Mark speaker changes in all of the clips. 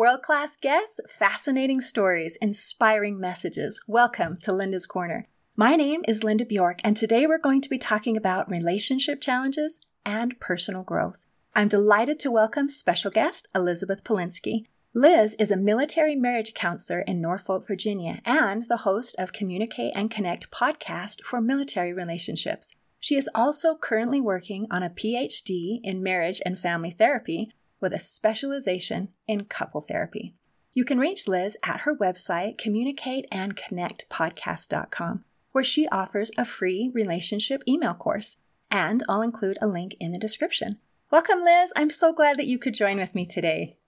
Speaker 1: World class guests, fascinating stories, inspiring messages. Welcome to Linda's Corner. My name is Linda Bjork, and today we're going to be talking about relationship challenges and personal growth. I'm delighted to welcome special guest Elizabeth Polinsky. Liz is a military marriage counselor in Norfolk, Virginia, and the host of Communicate and Connect podcast for military relationships. She is also currently working on a PhD in marriage and family therapy with a specialization in couple therapy. You can reach Liz at her website, communicateandconnectpodcast.com, where she offers a free relationship email course. And I'll include a link in the description. Welcome, Liz. I'm so glad that you could join with me today.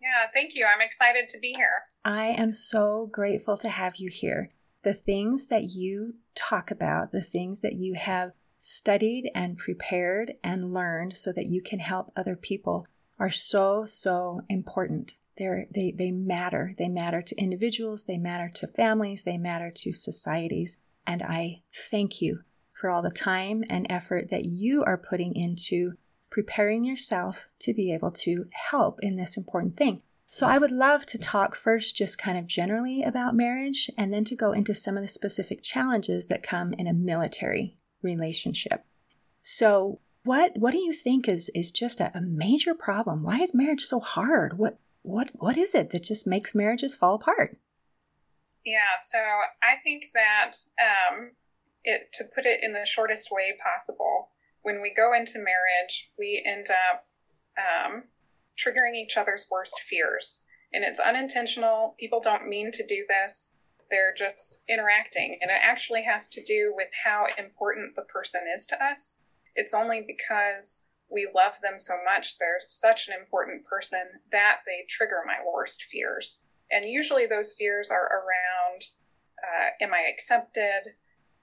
Speaker 2: Yeah, thank you. I'm excited to be here.
Speaker 1: I am so grateful to have you here. The things that you talk about, the things that you have studied and prepared and learned so that you can help other people are so, so important. They're, they, they matter. They matter to individuals, they matter to families, they matter to societies. And I thank you for all the time and effort that you are putting into preparing yourself to be able to help in this important thing. So, I would love to talk first just kind of generally about marriage and then to go into some of the specific challenges that come in a military relationship. So, what what do you think is is just a, a major problem? Why is marriage so hard? What what what is it that just makes marriages fall apart?
Speaker 2: Yeah, so I think that um, it to put it in the shortest way possible, when we go into marriage, we end up um, triggering each other's worst fears, and it's unintentional. People don't mean to do this they're just interacting. And it actually has to do with how important the person is to us. It's only because we love them so much, they're such an important person that they trigger my worst fears. And usually those fears are around uh, am I accepted?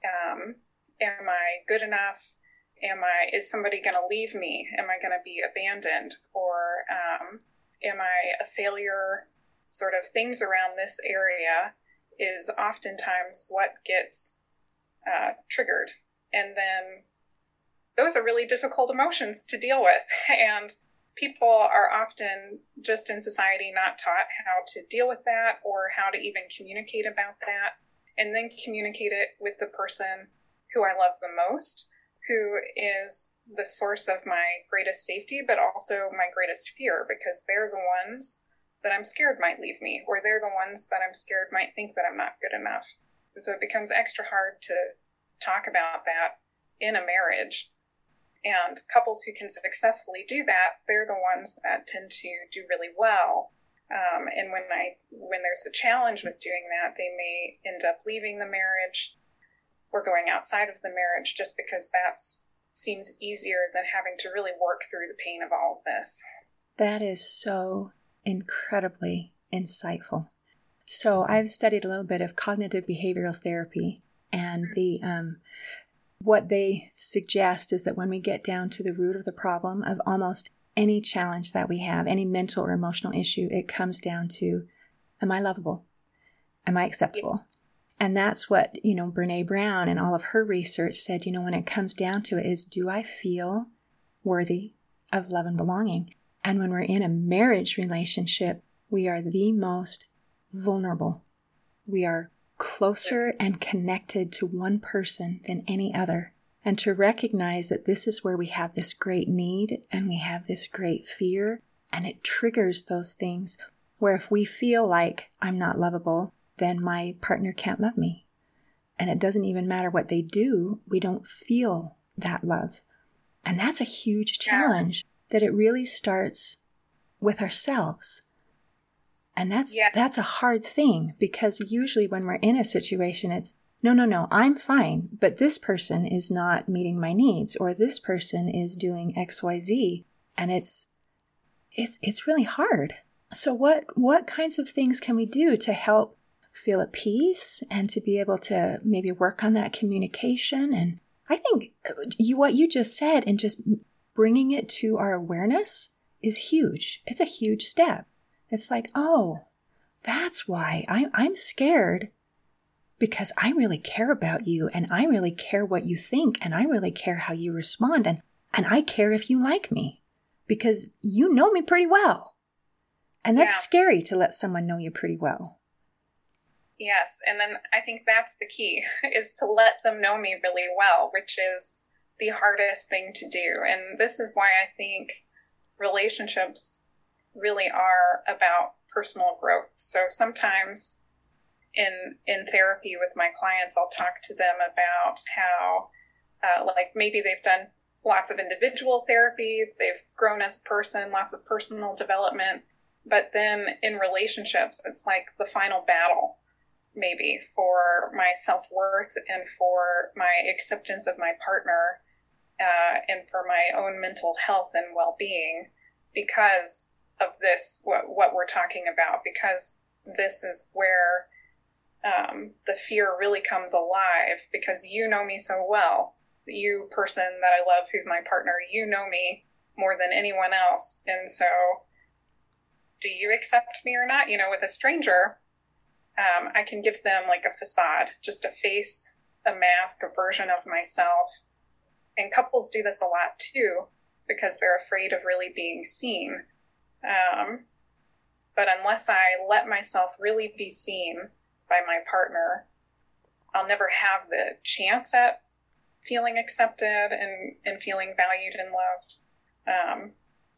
Speaker 2: Um, am I good enough? Am I is somebody going to leave me? Am I going to be abandoned? Or um, am I a failure? Sort of things around this area is oftentimes what gets uh, triggered. And then those are really difficult emotions to deal with. And people are often just in society not taught how to deal with that or how to even communicate about that and then communicate it with the person who I love the most, who is the source of my greatest safety, but also my greatest fear because they're the ones that I'm scared might leave me, or they're the ones that I'm scared might think that I'm not good enough. So it becomes extra hard to talk about that in a marriage. And couples who can successfully do that, they're the ones that tend to do really well. Um, and when I when there's a challenge with doing that, they may end up leaving the marriage or going outside of the marriage just because that seems easier than having to really work through the pain of all of this.
Speaker 1: That is so incredibly insightful. So, I've studied a little bit of cognitive behavioral therapy, and the um, what they suggest is that when we get down to the root of the problem of almost any challenge that we have, any mental or emotional issue, it comes down to Am I lovable? Am I acceptable? And that's what, you know, Brene Brown and all of her research said, you know, when it comes down to it, is do I feel worthy of love and belonging? And when we're in a marriage relationship, we are the most vulnerable. We are closer and connected to one person than any other. And to recognize that this is where we have this great need and we have this great fear, and it triggers those things where if we feel like I'm not lovable, then my partner can't love me. And it doesn't even matter what they do, we don't feel that love. And that's a huge challenge that it really starts with ourselves. And that's yeah. that's a hard thing because usually when we're in a situation it's no no no I'm fine but this person is not meeting my needs or this person is doing XYZ and it's it's it's really hard. So what what kinds of things can we do to help feel at peace and to be able to maybe work on that communication and I think uh, you what you just said and just bringing it to our awareness is huge. It's a huge step. It's like, oh, that's why I, I'm scared because I really care about you and I really care what you think and I really care how you respond and, and I care if you like me because you know me pretty well. And that's
Speaker 2: Yeah.
Speaker 1: scary to let someone know you pretty well.
Speaker 2: Yes, and then I think that's the key is to let them know me really well, which is the hardest thing to do. And this is why I think relationships really are about personal growth. So sometimes in in therapy with my clients, I'll talk to them about how uh, like maybe they've done lots of individual therapy, they've grown as a person, lots of personal development, but then in relationships, it's like the final battle maybe for my self worth and for my acceptance of my partner uh, and for my own mental health and well being because of this, what, what we're talking about, because this is where um, the fear really comes alive because you know me so well. You, person that I love, who's my partner, you know me more than anyone else. And so, do you accept me or not? You know, with a stranger, um, I can give them like a facade, just a face, a mask, a version of myself. And couples do this a lot too because they're afraid of really being seen. Um, but unless I let myself really be seen by my partner, I'll never have the chance at feeling accepted and, and feeling valued and loved. Um,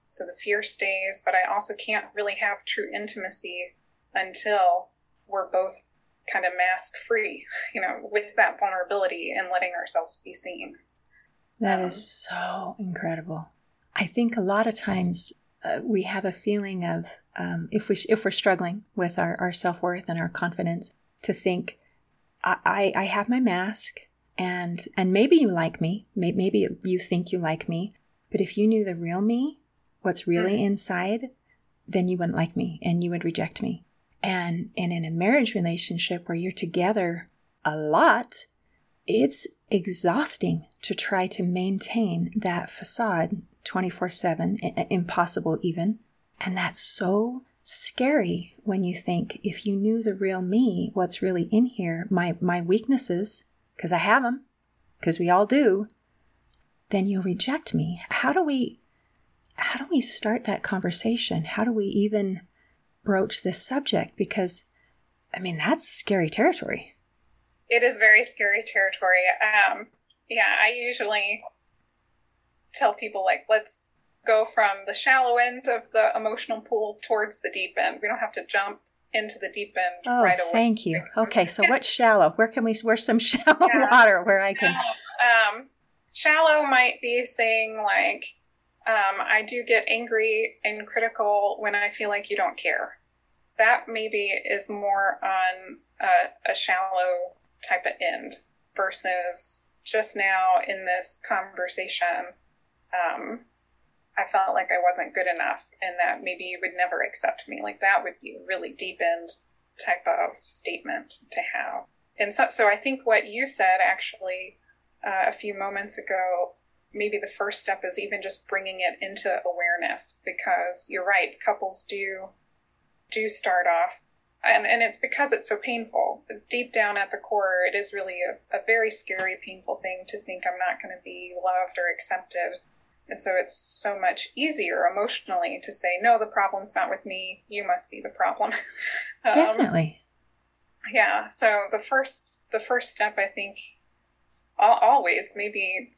Speaker 2: so the fear stays, but I also can't really have true intimacy until we're both kind of mask free, you know, with that vulnerability and letting ourselves be seen.
Speaker 1: That
Speaker 2: Um,
Speaker 1: is so incredible. I think a lot of times uh, we have a feeling of um, if we if we're struggling with our, our self worth and our confidence to think I, I have my mask and and maybe you like me maybe you think you like me but if you knew the real me what's really
Speaker 2: Mhm.
Speaker 1: inside then you wouldn't like me and you would reject me and and in a marriage relationship where you're together a lot it's exhausting to try to maintain that facade 24 7, impossible even. And that's so scary when you think if you knew the real me, what's really in here, my, my weaknesses, because I have them, because we all do, then you'll reject me. How do we. How do we start that conversation? How do we even broach this subject? Because, I mean, that's scary territory.
Speaker 2: It is very scary territory. Um, yeah, I usually tell people, like, let's go from the shallow end of the emotional pool towards the deep end. We don't have to jump into the deep end
Speaker 1: Oh,
Speaker 2: right away.
Speaker 1: thank you. Okay, so what's shallow? Where can we? Where's some shallow
Speaker 2: Yeah.
Speaker 1: water where I can?
Speaker 2: Um, shallow might be saying like, um, I do get angry and critical when I feel like you don't care. That maybe is more on a, a shallow type of end versus just now in this conversation. Um, I felt like I wasn't good enough and that maybe you would never accept me. Like that would be a really deep end type of statement to have. And so, so I think what you said actually uh, a few moments ago, maybe the first step is even just bringing it into awareness because you're right, couples do do start off, and and it's because it's so painful. Deep down at the core, it is really a, a very scary, painful thing to think I'm not going to be loved or accepted. And so it's so much easier emotionally to say, no, the problem's not with me. You must be the problem. Um,
Speaker 1: Definitely.
Speaker 2: yeah so the first the first step i think always maybe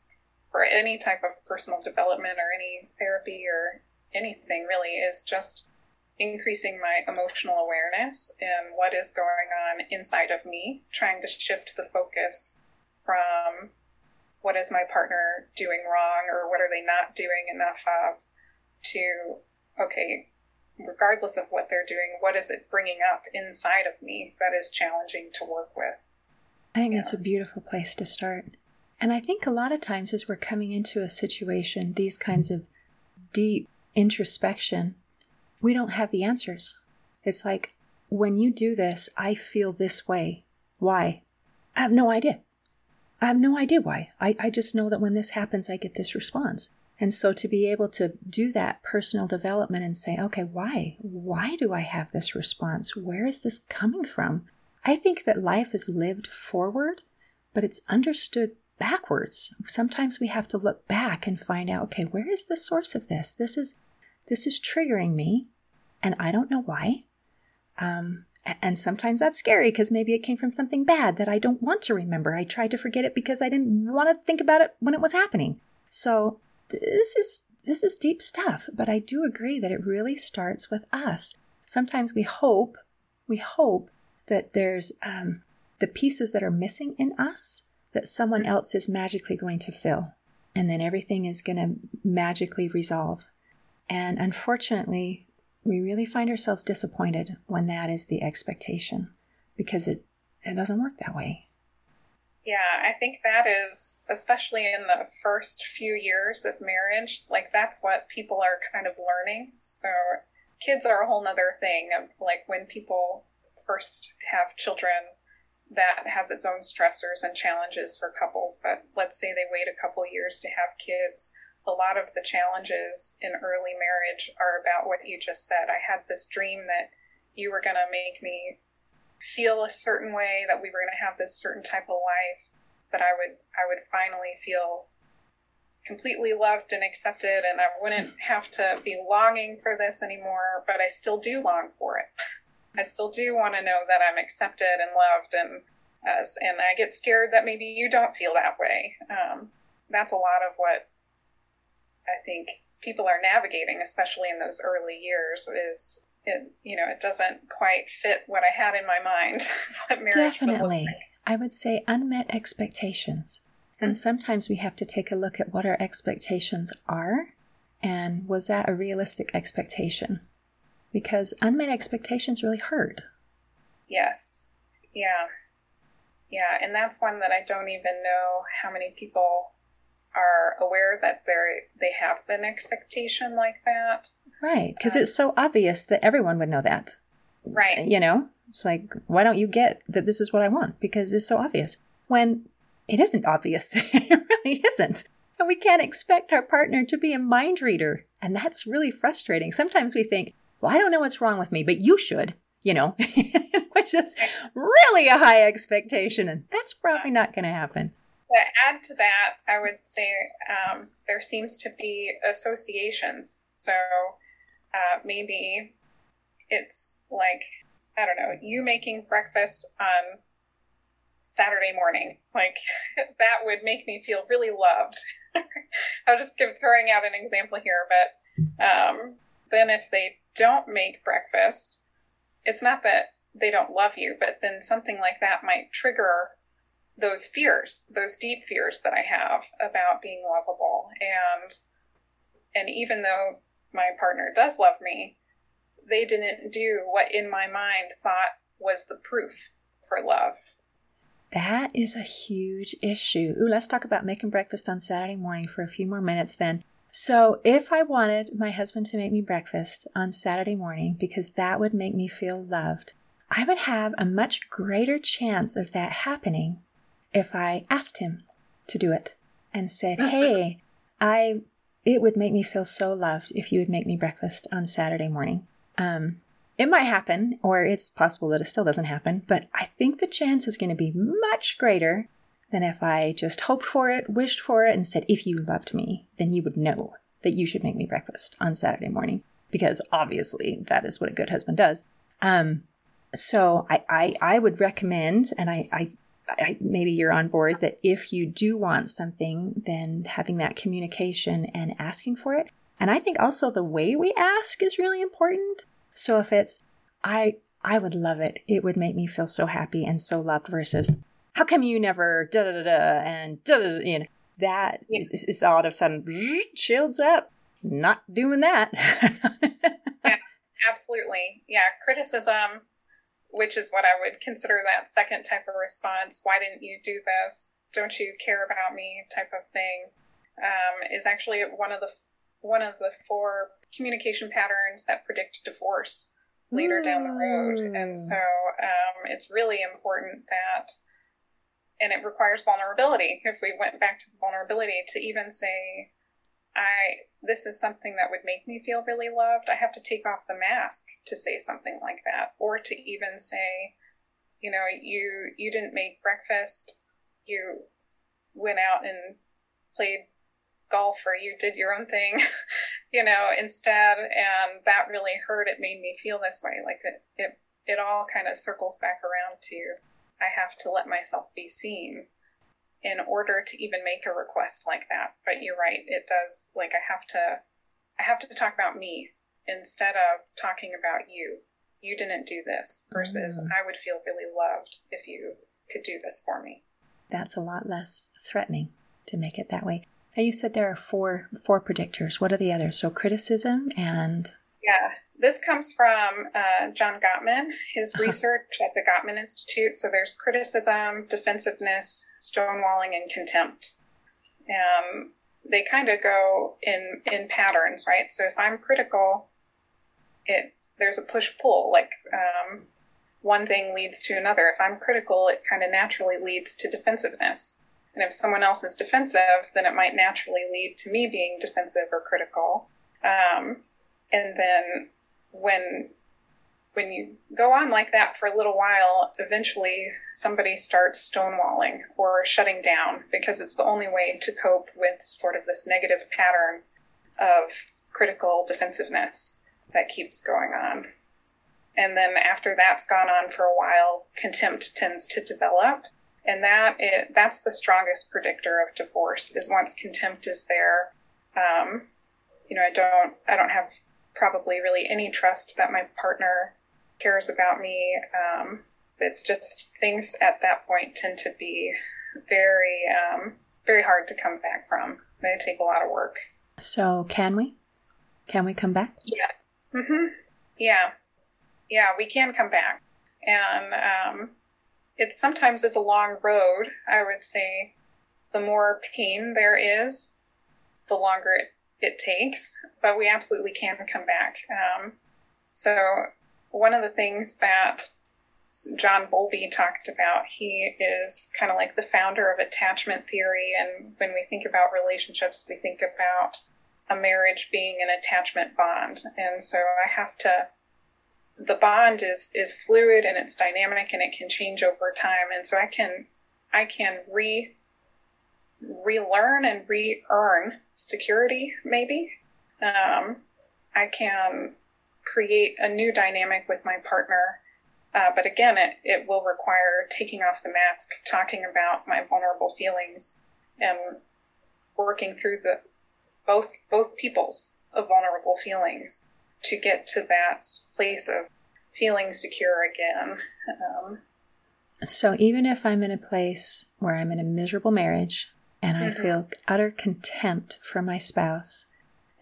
Speaker 2: for any type of personal development or any therapy or anything really is just increasing my emotional awareness and what is going on inside of me trying to shift the focus from what is my partner doing wrong or what are they not doing enough of to okay regardless of what they're doing, what is it bringing up inside of me that is challenging to work with?
Speaker 1: I think that's a beautiful place to start. And I think a lot of times as we're coming into a situation, these kinds of deep introspection, we don't have the answers. It's like, when you do this, I feel this way. Why? I have no idea. I have no idea why. I, I just know that when this happens, I get this response. And so to be able to do that personal development and say, okay, why? Why do I have this response? Where is this coming from? I think that life is lived forward, but it's understood backwards. Sometimes we have to look back and find out, okay, where is the source of this? This is this is triggering me. and I don't know why. Um, and sometimes that's scary because maybe it came from something bad that I don't want to remember. I tried to forget it because I didn't want to think about it when it was happening. So this is this is deep stuff, but I do agree that it really starts with us. Sometimes we hope, we hope that there's um, the pieces that are missing in us that someone else is magically going to fill, and then everything is going to magically resolve. And unfortunately, we really find ourselves disappointed when that is the expectation because it, it doesn't work that way.
Speaker 2: Yeah, I think that is, especially in the first few years of marriage, like that's what people are kind of learning. So kids are a whole nother thing. Like when people first have children, that has its own stressors and challenges for couples. But let's say they wait a couple years to have kids a lot of the challenges in early marriage are about what you just said. I had this dream that you were going to make me feel a certain way, that we were going to have this certain type of life, that I would I would finally feel completely loved and accepted and I wouldn't have to be longing for this anymore, but I still do long for it. I still do want to know that I'm accepted and loved and as and I get scared that maybe you don't feel that way. Um, that's a lot of what I think people are navigating, especially in those early years, is it you know it doesn't quite fit what I had in my mind.
Speaker 1: Definitely, like. I would say unmet expectations, and mm-hmm. sometimes we have to take a look at what our expectations are, and was that a realistic expectation? Because unmet expectations really hurt.
Speaker 2: Yes. Yeah. Yeah, and that's one that I don't even know how many people are aware that they they have an expectation like that.
Speaker 1: Right, because um, it's so obvious that everyone would know that.
Speaker 2: Right.
Speaker 1: You know, it's like why don't you get that this is what I want because it's so obvious when it isn't obvious. it really isn't. And we can't expect our partner to be a mind reader, and that's really frustrating. Sometimes we think, "Well, I don't know what's wrong with me, but you should." You know, which is really a high expectation, and that's probably not going to happen
Speaker 2: to add to that, I would say um, there seems to be associations. So uh, maybe it's like, I don't know, you making breakfast on Saturday morning. Like that would make me feel really loved. I'll just give throwing out an example here, but um, then if they don't make breakfast, it's not that they don't love you, but then something like that might trigger those fears, those deep fears that I have about being lovable. And and even though my partner does love me, they didn't do what in my mind thought was the proof for love.
Speaker 1: That is a huge issue. Ooh, let's talk about making breakfast on Saturday morning for a few more minutes then. So, if I wanted my husband to make me breakfast on Saturday morning because that would make me feel loved, I would have a much greater chance of that happening if I asked him to do it and said, "Hey, I it would make me feel so loved if you would make me breakfast on Saturday morning." Um, it might happen, or it's possible that it still doesn't happen, but I think the chance is going to be much greater than if I just hoped for it, wished for it, and said, "If you loved me, then you would know that you should make me breakfast on Saturday morning," because obviously that is what a good husband does. Um, so I, I, I would recommend, and I, I I, maybe you're on board that if you do want something, then having that communication and asking for it. And I think also the way we ask is really important. So if it's, I, I would love it. It would make me feel so happy and so loved versus, how come you never da da da da and da da, you know, that yeah. is, is all of a sudden shields up. Not doing that.
Speaker 2: yeah, absolutely. Yeah, criticism which is what I would consider that second type of response. Why didn't you do this? Don't you care about me? Type of thing um, is actually one of the one of the four communication patterns that predict divorce later Ooh. down the road. And so um, it's really important that, and it requires vulnerability. If we went back to vulnerability to even say, I this is something that would make me feel really loved. I have to take off the mask to say something like that, or to even say, you know, you you didn't make breakfast, you went out and played golf, or you did your own thing. you know, instead. And that really hurt. It made me feel this way. Like it, it, it all kind of circles back around to I have to let myself be seen in order to even make a request like that. But you're right. It does, like, I have to, I have to talk about me instead of talking about you. You didn't do this versus mm. I would feel really loved if you could do this for me.
Speaker 1: That's a lot less threatening to make it that way. Now you said there are four four predictors. What are the others? So criticism and
Speaker 2: yeah, this comes from uh, John Gottman, his uh-huh. research at the Gottman Institute. So there's criticism, defensiveness, stonewalling, and contempt. Um, they kind of go in in patterns, right? So if I'm critical, it there's a push pull. Like um, one thing leads to another. If I'm critical, it kind of naturally leads to defensiveness. And if someone else is defensive, then it might naturally lead to me being defensive or critical. Um, and then when when you go on like that for a little while, eventually somebody starts stonewalling or shutting down because it's the only way to cope with sort of this negative pattern of critical defensiveness that keeps going on. And then after that's gone on for a while, contempt tends to develop. And that is, that's the strongest predictor of divorce is once contempt is there. Um, you know, I don't, I don't have probably really any trust that my partner cares about me. Um, it's just things at that point tend to be very, um, very hard to come back from. They take a lot of work.
Speaker 1: So, can we? Can we come back?
Speaker 2: Yes. Mm-hmm. Yeah. Yeah, we can come back. And um, it sometimes is a long road, I would say. The more pain there is, the longer it it takes, but we absolutely can come back. Um, so, one of the things that John Bowlby talked about, he is kind of like the founder of attachment theory. And when we think about relationships, we think about a marriage being an attachment bond. And so I have to, the bond is, is fluid and it's dynamic and it can change over time. And so I can, I can re relearn and re-earn security maybe. Um, i can create a new dynamic with my partner uh, but again it, it will require taking off the mask talking about my vulnerable feelings and working through the both both people's vulnerable feelings to get to that place of feeling secure again. Um,
Speaker 1: so even if i'm in a place where i'm in a miserable marriage and I mm-hmm. feel utter contempt for my spouse,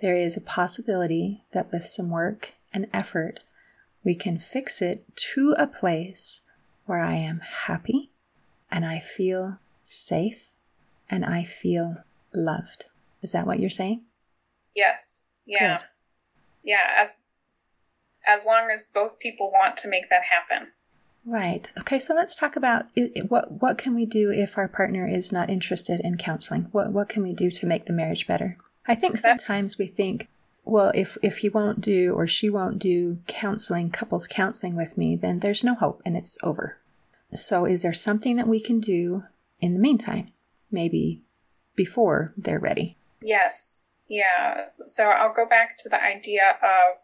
Speaker 1: there is a possibility that with some work and effort, we can fix it to a place where I am happy and I feel safe and I feel loved. Is that what you're saying?
Speaker 2: Yes. Yeah. Good. Yeah, as as long as both people want to make that happen.
Speaker 1: Right. Okay. So let's talk about what what can we do if our partner is not interested in counseling? What what can we do to make the marriage better? I think sometimes we think, well, if if he won't do or she won't do counseling, couples counseling with me, then there's no hope and it's over. So is there something that we can do in the meantime? Maybe before they're ready.
Speaker 2: Yes. Yeah. So I'll go back to the idea of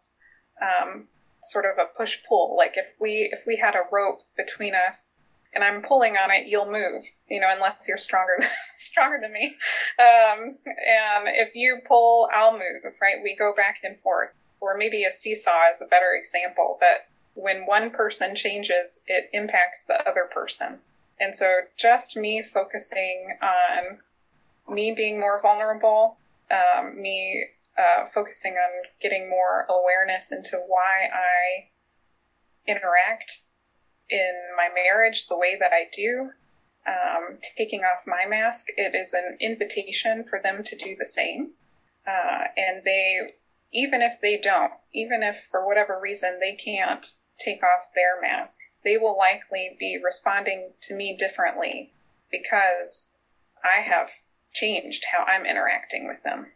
Speaker 2: um, sort of a push pull. Like if we if we had a rope between us and I'm pulling on it, you'll move, you know, unless you're stronger stronger than me. Um, and if you pull, I'll move. Right? We go back and forth. Or maybe a seesaw is a better example. But when one person changes, it impacts the other person. And so just me focusing on me being more vulnerable, um, me uh, focusing on getting more awareness into why I interact in my marriage the way that I do, um, taking off my mask, it is an invitation for them to do the same. Uh, and they, even if they don't, even if for whatever reason they can't take off their mask, they will likely be responding to me differently because I have changed how I'm interacting with them.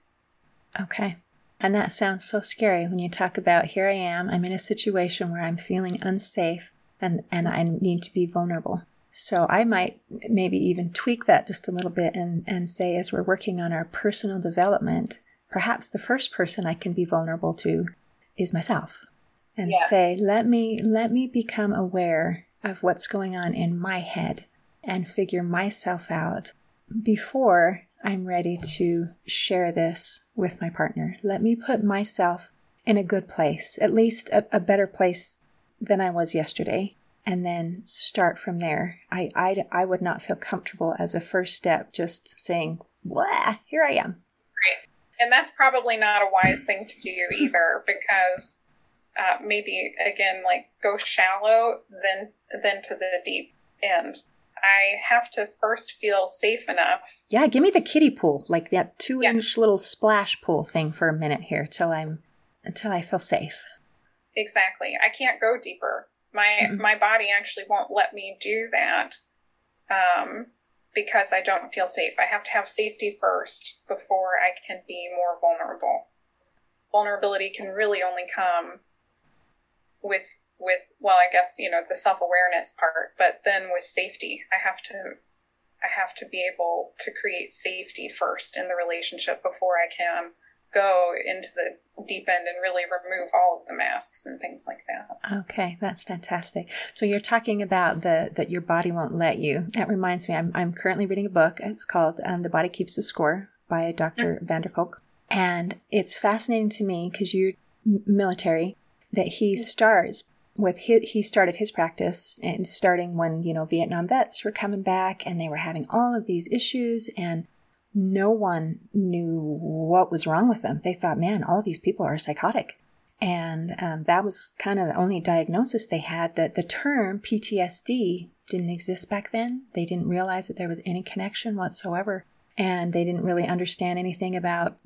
Speaker 1: Okay. And that sounds so scary when you talk about here I am, I'm in a situation where I'm feeling unsafe and, and I need to be vulnerable. So I might maybe even tweak that just a little bit and, and say, as we're working on our personal development, perhaps the first person I can be vulnerable to is myself and
Speaker 2: Yes.
Speaker 1: say, let me let me become aware of what's going on in my head and figure myself out before I'm ready to share this with my partner. Let me put myself in a good place, at least a, a better place than I was yesterday, and then start from there. I, I, I would not feel comfortable as a first step just saying, Blah, here I am. Right.
Speaker 2: and that's probably not a wise thing to do either because uh, maybe again like go shallow then then to the deep end i have to first feel safe enough.
Speaker 1: Yeah, give me the kiddie pool, like that two inch little splash pool thing for a minute here till I'm until I feel safe.
Speaker 2: exactly. I can't go deeper. My
Speaker 1: Mhm.
Speaker 2: my body actually won't let me do that um, because i don't feel safe. I have to have safety first before i can be more vulnerable. Vulnerability can really only come with with well i guess you know the self-awareness part but then with safety i have to i have to be able to create safety first in the relationship before i can go into the deep end and really remove all of the masks and things like that
Speaker 1: Okay, that's fantastic. So you're talking about the that your body won't let you. That reminds me, I'm I'm currently reading a book. It's called um, "The Body Keeps the Score" by Dr. van der Kolk, and it's fascinating to me because you're military. That he starts with his, he started his practice and starting when you know Vietnam vets were coming back and they were having all of these issues and no one knew what was wrong with them. They thought, man, all these people are psychotic. And um, that was kind of the only diagnosis they had. That the term PTSD didn't exist back then. They didn't realize that there was any connection whatsoever. And they didn't really understand anything about,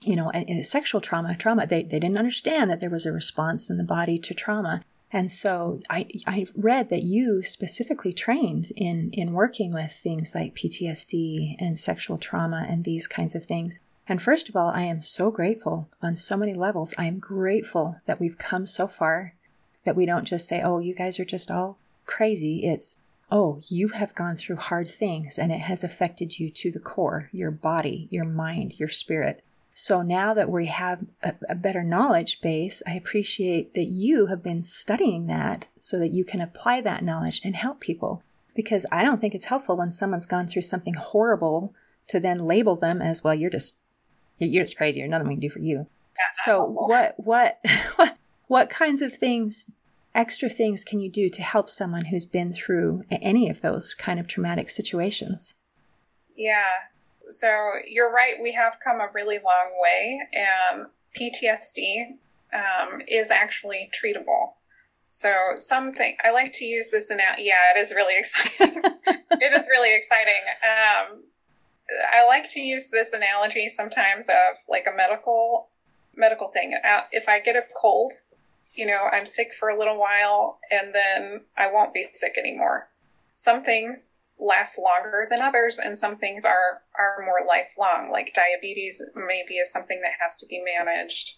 Speaker 1: you know, a, a sexual trauma. Trauma. They, they didn't understand that there was a response in the body to trauma. And so I, I read that you specifically trained in, in working with things like PTSD and sexual trauma and these kinds of things. And first of all, I am so grateful on so many levels. I am grateful that we've come so far that we don't just say, oh, you guys are just all crazy. It's, oh, you have gone through hard things and it has affected you to the core, your body, your mind, your spirit. So now that we have a, a better knowledge base, I appreciate that you have been studying that so that you can apply that knowledge and help people. Because I don't think it's helpful when someone's gone through something horrible to then label them as, well, you're just you're just crazy. There's nothing we can do for you. So what what what what kinds of things extra things can you do to help someone who's been through any of those kind of traumatic situations?
Speaker 2: Yeah. So you're right. We have come a really long way, and PTSD um, is actually treatable. So something I like to use this in. Yeah, it is really exciting. it is really exciting. Um, I like to use this analogy sometimes of like a medical medical thing. Uh, If I get a cold, you know, I'm sick for a little while, and then I won't be sick anymore. Some things last longer than others and some things are are more lifelong. Like diabetes maybe is something that has to be managed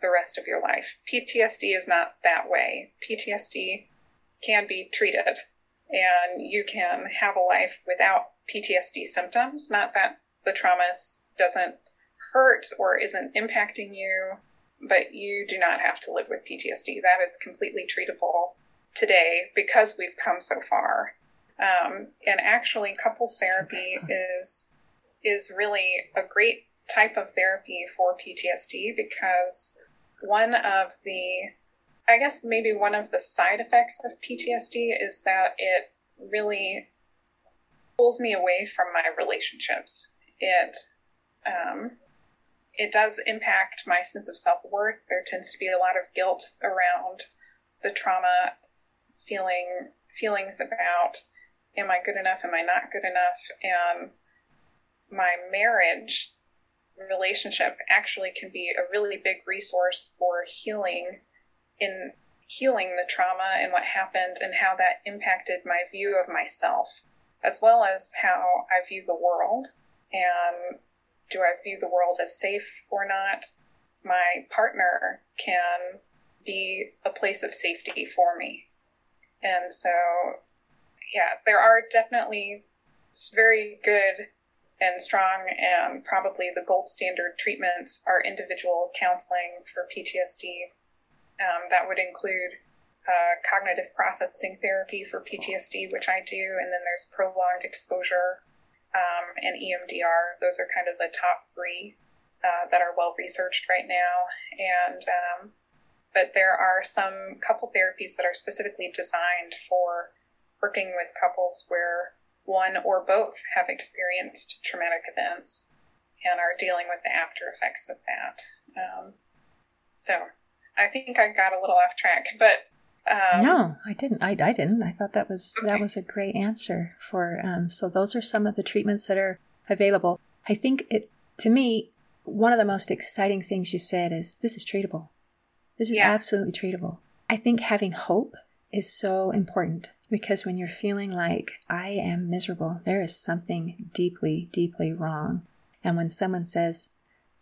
Speaker 2: the rest of your life. Ptsd is not that way. Ptsd can be treated and you can have a life without ptsd symptoms. Not that the trauma doesn't hurt or isn't impacting you but you do not have to live with ptsd that is completely treatable today because we've come so far um, and actually couples therapy is is really a great type of therapy for PTSD because one of the I guess maybe one of the side effects of PTSD is that it really pulls me away from my relationships. It um, it does impact my sense of self worth. There tends to be a lot of guilt around the trauma, feeling feelings about am I good enough? Am I not good enough? And my marriage relationship actually can be a really big resource for healing in healing the trauma and what happened and how that impacted my view of myself as well as how I view the world and do I view the world as safe or not my partner can be a place of safety for me and so yeah, there are definitely very good and strong and probably the gold standard treatments are individual counseling for PTSD. Um, that would include uh, cognitive processing therapy for PTSD, which I do, and then there's prolonged exposure um, and EMDR. Those are kind of the top three uh, that are well researched right now. And um, but there are some couple therapies that are specifically designed for working with couples where one or both have experienced traumatic events and are dealing with the after effects of that. Um, so I think I got a little off track, but
Speaker 1: um, no, I didn't. I, I didn't. I thought that was okay. that was a great answer for. Um, so those are some of the treatments that are available. I think it to me one of the most exciting things you said is this is treatable. This is yeah. absolutely treatable. I think having hope is so important because when you're feeling like I am miserable, there is something deeply, deeply wrong. And when someone says,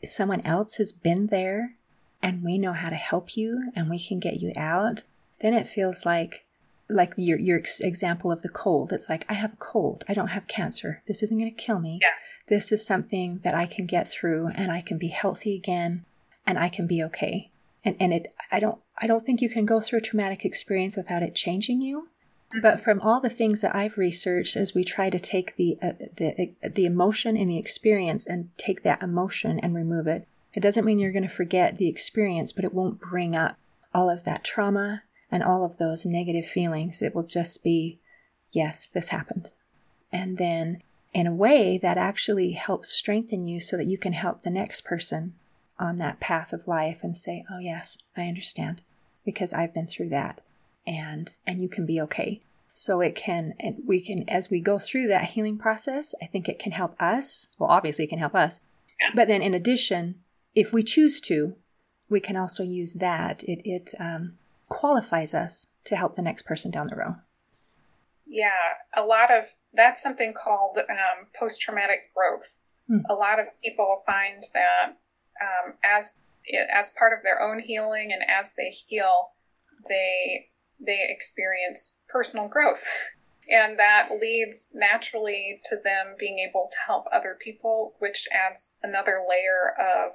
Speaker 1: someone else has been there and we know how to help you and we can get you out, then it feels like like your your example of the cold. It's like I have a cold. I don't have cancer. This isn't going to kill me.
Speaker 2: Yeah.
Speaker 1: This is something that I can get through and I can be healthy again and I can be okay. And and it I don't I don't think you can go through a traumatic experience without it changing you. But from all the things that I've researched, as we try to take the uh, the uh, the emotion and the experience and take that emotion and remove it, it doesn't mean you're going to forget the experience, but it won't bring up all of that trauma and all of those negative feelings. It will just be, yes, this happened, and then in a way that actually helps strengthen you so that you can help the next person on that path of life and say, "Oh yes, I understand because I've been through that." And and you can be okay. So it can and we can as we go through that healing process i think it can help us. Well obviously it can help us. But then in addition if we choose to we can also use that. It it um, qualifies us to help the next person down the road
Speaker 2: yeah a lot of that's something called um, post-traumatic growth. Hmm. a lot of people find that um, as as part of their own healing and as they heal they they experience personal growth. And that leads naturally to them being able to help other people, which adds another layer of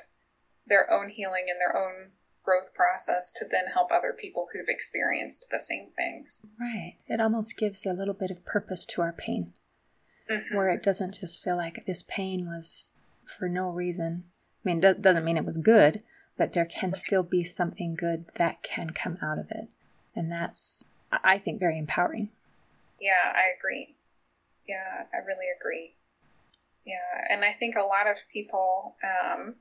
Speaker 2: their own healing and their own growth process to then help other people who've experienced the same things.
Speaker 1: Right. It almost gives a little bit of purpose to our pain, mm-hmm. where it doesn't just feel like this pain was for no reason. I mean, it doesn't mean it was good, but there can still be something good that can come out of it. And that's, I think, very empowering.
Speaker 2: Yeah, I agree. Yeah, I really agree. Yeah, and I think a lot of people, um,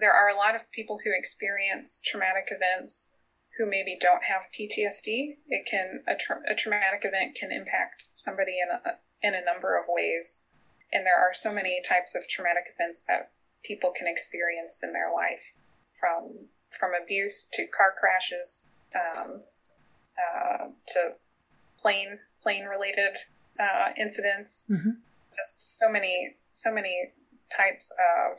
Speaker 2: there are a lot of people who experience traumatic events who maybe don't have PTSD. It can a, tra- a traumatic event can impact somebody in a in a number of ways, and there are so many types of traumatic events that people can experience in their life, from from abuse to car crashes um, uh, to plane plane related uh, incidents. Mm-hmm. Just so many so many types of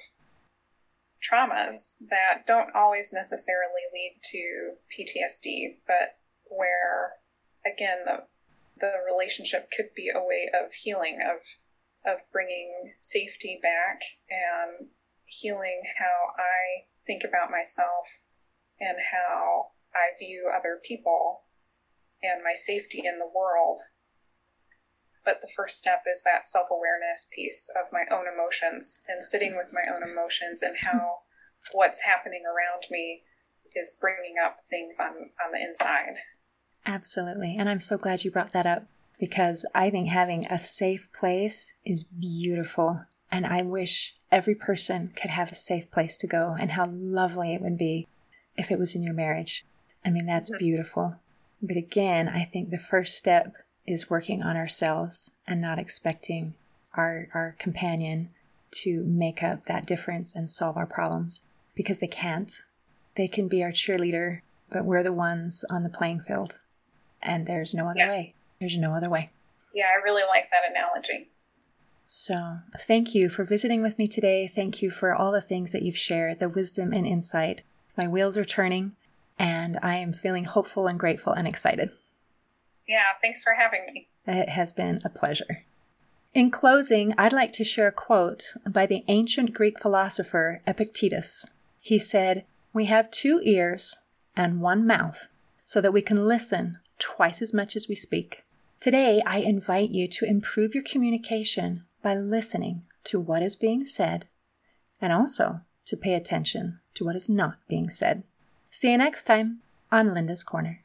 Speaker 2: traumas that don't always necessarily lead to PTSD, but where again the the relationship could be a way of healing of of bringing safety back and healing how I think about myself and how I view other people and my safety in the world. But the first step is that self awareness piece of my own emotions and sitting with my own emotions and how what's happening around me is bringing up things on, on the inside.
Speaker 1: Absolutely. And I'm so glad you brought that up because I think having a safe place is beautiful. And I wish every person could have a safe place to go and how lovely it would be if it was in your marriage. I mean, that's mm-hmm. beautiful. But again, I think the first step is working on ourselves and not expecting our, our companion to make up that difference and solve our problems because they can't. They can be our cheerleader, but we're the ones on the playing field. And there's no other yeah. way. There's no other way.
Speaker 2: Yeah, I really like that analogy.
Speaker 1: So, thank you for visiting with me today. Thank you for all the things that you've shared, the wisdom and insight. My wheels are turning and I am feeling hopeful and grateful and excited.
Speaker 2: Yeah, thanks for having me.
Speaker 1: It has been a pleasure. In closing, I'd like to share a quote by the ancient Greek philosopher Epictetus. He said, We have two ears and one mouth so that we can listen twice as much as we speak. Today, I invite you to improve your communication by listening to what is being said and also to pay attention to what is not being said. See you next time on Linda's Corner.